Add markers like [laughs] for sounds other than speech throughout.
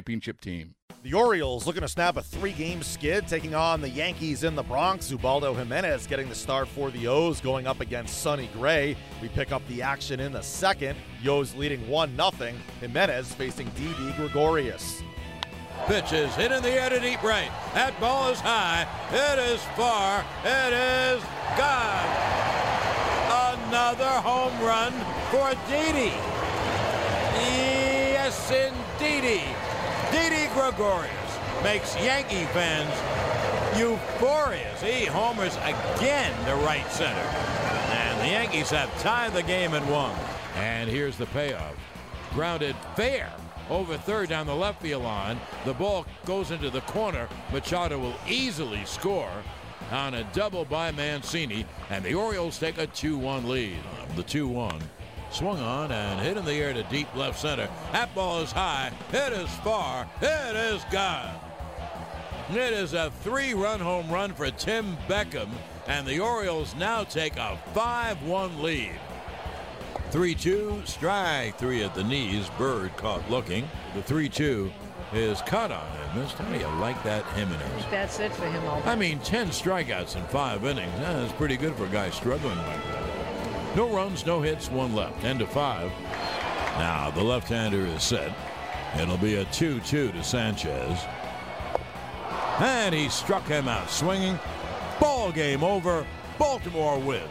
championship team. The Orioles looking to snap a three game skid, taking on the Yankees in the Bronx. Ubaldo Jimenez getting the start for the O's, going up against Sonny Gray. We pick up the action in the second. O's leading 1 0. Jimenez facing Didi Gregorius. Pitches hit in the air to deep right. That ball is high. It is far. It is gone. Another home run for Didi. Yes, indeedy. Didi Gregorius makes Yankee fans euphorious. He homers again to right center. And the Yankees have tied the game at one. And here's the payoff. Grounded fair over third down the left field line. The ball goes into the corner. Machado will easily score on a double by Mancini. And the Orioles take a 2-1 lead. The 2-1 swung on and hit in the air to deep left center. That ball is high. It is far. It is gone. It is a three run home run for Tim Beckham, and the Orioles now take a 5 1 lead. 3 2, strike three at the knees. Bird caught looking. The 3 2 is cut on missed. How do you like that, Jimenez? That's it for him all I mean, 10 strikeouts in five innings. That's pretty good for a guy struggling like that. No runs, no hits, one left. 10 to 5. Now the left hander is set. It'll be a 2 2 to Sanchez. And he struck him out swinging. Ball game over. Baltimore wins.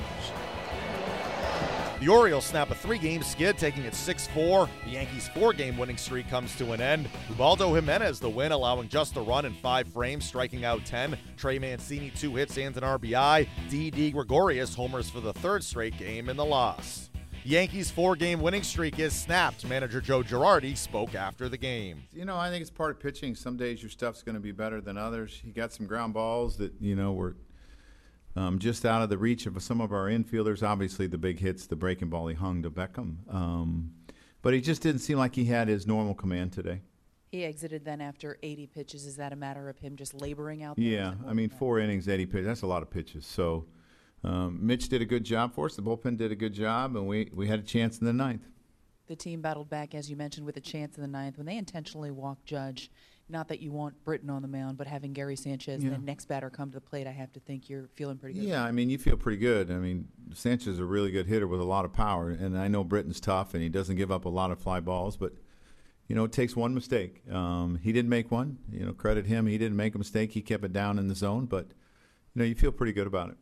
The Orioles snap a three game skid, taking it 6 4. The Yankees' four game winning streak comes to an end. Ubaldo Jimenez the win, allowing just a run in five frames, striking out 10. Trey Mancini, two hits and an RBI. Didi Gregorius homers for the third straight game in the loss. Yankees' four game winning streak is snapped. Manager Joe Girardi spoke after the game. You know, I think it's part of pitching. Some days your stuff's going to be better than others. He got some ground balls that, you know, were um, just out of the reach of some of our infielders. Obviously, the big hits, the breaking ball he hung to Beckham. Um, but he just didn't seem like he had his normal command today. He exited then after 80 pitches. Is that a matter of him just laboring out there? Yeah, I mean, four innings, 80 pitches, that's a lot of pitches. So um, Mitch did a good job for us. The bullpen did a good job, and we, we had a chance in the ninth. The team battled back, as you mentioned, with a chance in the ninth when they intentionally walked Judge. Not that you want Britton on the mound, but having Gary Sanchez Yeah. and the next batter come to the plate, I have to think you're feeling pretty good. Yeah, I mean, you feel pretty good. I mean, Sanchez is a really good hitter with a lot of power, and I know Britton's tough, and he doesn't give up a lot of fly balls, but you know, it takes one mistake. Um, he didn't make one. You know, credit him. He didn't make a mistake. He kept it down in the zone, but you know, you feel pretty good about it.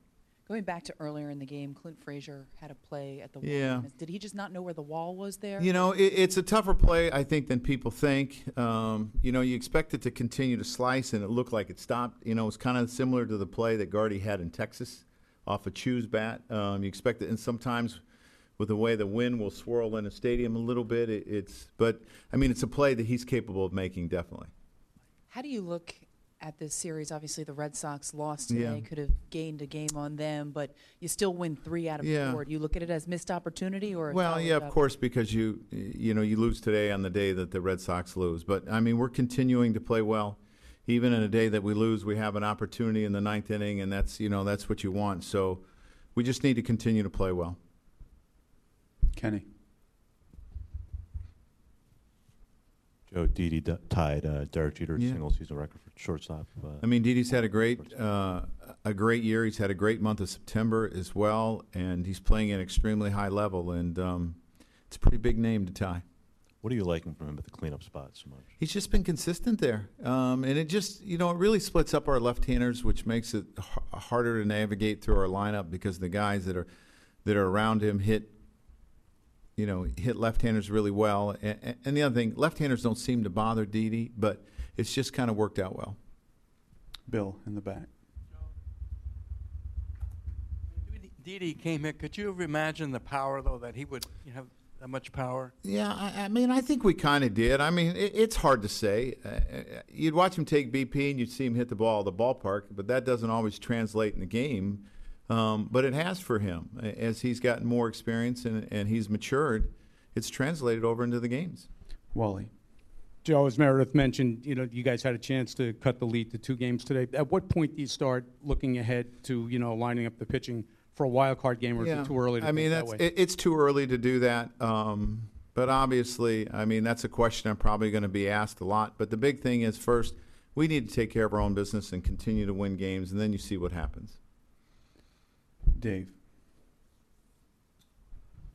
Going back to earlier in the game, Clint Frazier had a play at the wall. Yeah. Did he just not know where the wall was there? You know, it, it's a tougher play, I think, than people think. Um, you know, you expect it to continue to slice, and it looked like it stopped. You know, it's kind of similar to the play that Gardy had in Texas off a Choo's bat. Um, you expect it, and sometimes with the way the wind will swirl in a stadium a little bit, it, it's. But I mean, it's a play that he's capable of making, definitely. How do you look at this series? Obviously, the Red Sox lost today. Yeah. Could have gained a game on them, but you still win three out of Yeah. four. Do you look at it as missed opportunity or? a Well, solid yeah, of job? course, because you you know you lose today on the day that the Red Sox lose. But I mean, we're continuing to play well. Even in a day that we lose, we have an opportunity in the ninth inning, and that's you know that's what you want. So we just need to continue to play well. Kenny. Joe Didi d- tied uh, Derek Jeter's Yeah. single season record for shortstop. Uh, I mean, Didi's had a great uh, a great year. He's had a great month of September as well, and he's playing at an extremely high level. And um, it's a pretty big name to tie. What are you liking from him at the cleanup spot so much? He's just been consistent there, um, and it just you know it really splits up our left-handers, which makes it h- harder to navigate through our lineup because the guys that are that are around him hit you know hit left-handers really well. And, and the other thing, left-handers don't seem to bother Didi, but it's just kind of worked out well. Bill in the back. Didi came here. Could you have imagined the power, though, that he would have that much power? Yeah, I, I mean, I think we kind of did. I mean, it, it's hard to say. Uh, uh, you'd watch him take BP and you'd see him hit the ball at the ballpark, but that doesn't always translate in the game. Um, but it has for him as he's gotten more experience and, and he's matured. It's translated over into the games. Wally. Joe, as Meredith mentioned, you know, you guys had a chance to cut the lead to two games today. At what point do you start looking ahead to, you know, lining up the pitching for a wild card game, or is it too early to I mean, that's that way? it, it's too early to do that. Um, but obviously, I mean, that's a question I'm probably going to be asked a lot. But the big thing is first, we need to take care of our own business and continue to win games, and then you see what happens. Dave.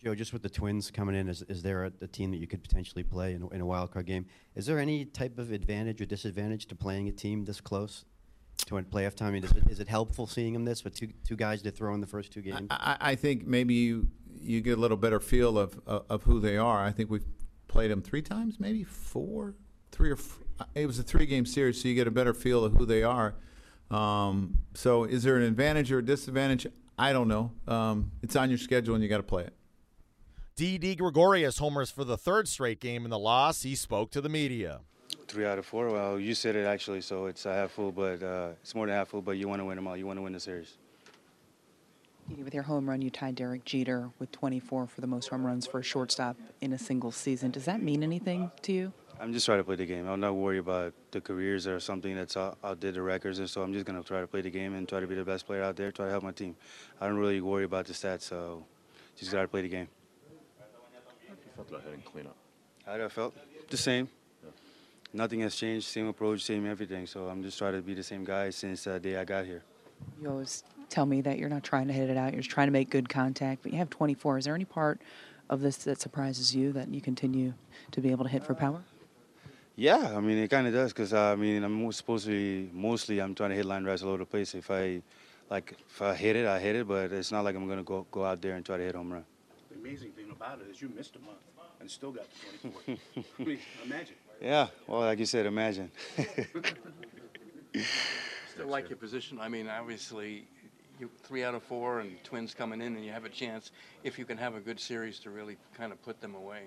Joe, just with the Twins coming in, is, is there a, a team that you could potentially play in, a- in a wild card game? Is there any type of advantage or disadvantage to playing a team this close to a playoff time? I mean, is it, is it helpful seeing them this with two, two guys to throw in the first two games? I, I think maybe you you get a little better feel of of, of who they are. I think we've played them three times, maybe four, three or f- it was a three game series, so you get a better feel of who they are. Um, so, is there an advantage or a disadvantage? I don't know. Um, it's on your schedule, and you got to play it. Didi Gregorius homers for the third straight game in the loss. He spoke to the media. Three out of four. Well, you said it actually, so it's a half full, but uh, it's more than half full. But you want to win them all. You want to win the series. With your home run, you tied Derek Jeter with 24 for the most home runs for a shortstop in a single season. Does that mean anything to you? I'm just trying to play the game. I'm not worried about the careers or something that's out, outdid the records, and so I'm just gonna try to play the game and try to be the best player out there. Try to help my team. I don't really worry about the stats, so just gotta play the game. You felt about hitting cleanup. How did I felt? The same. Nothing has changed. Same approach, same everything. So I'm just trying to be the same guy since the day I got here. You always tell me that you're not trying to hit it out, you're just trying to make good contact, but you have 24. Is there any part of this that surprises you that you continue to be able to hit for power? Yeah, I mean it kind of does because uh, I mean I'm supposed to be mostly I'm trying to hit line drives all over the place. If I like if I hit it, I hit it, but it's not like I'm gonna go go out there and try to hit home run. The amazing thing about it is you missed a month and still got the 24. [laughs] I mean, imagine. Yeah, well, like you said, imagine. [laughs] Still like your position. I mean, obviously, you three out of four, and Twins coming in, and you have a chance if you can have a good series to really kind of put them away.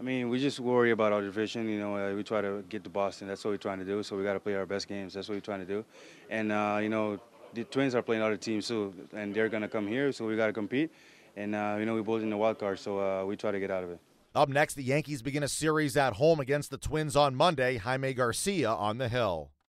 I mean, we just worry about our division. You know, uh, we try to get to Boston. That's what we're trying to do. So we got to play our best games. That's what we're trying to do. And uh, you know, the Twins are playing other teams too, and they're gonna come here. So we got to compete. And uh, you know, we're both in the wild card, so uh, we try to get out of it. Up next, the Yankees begin a series at home against the Twins on Monday. Jaime Garcia on the hill.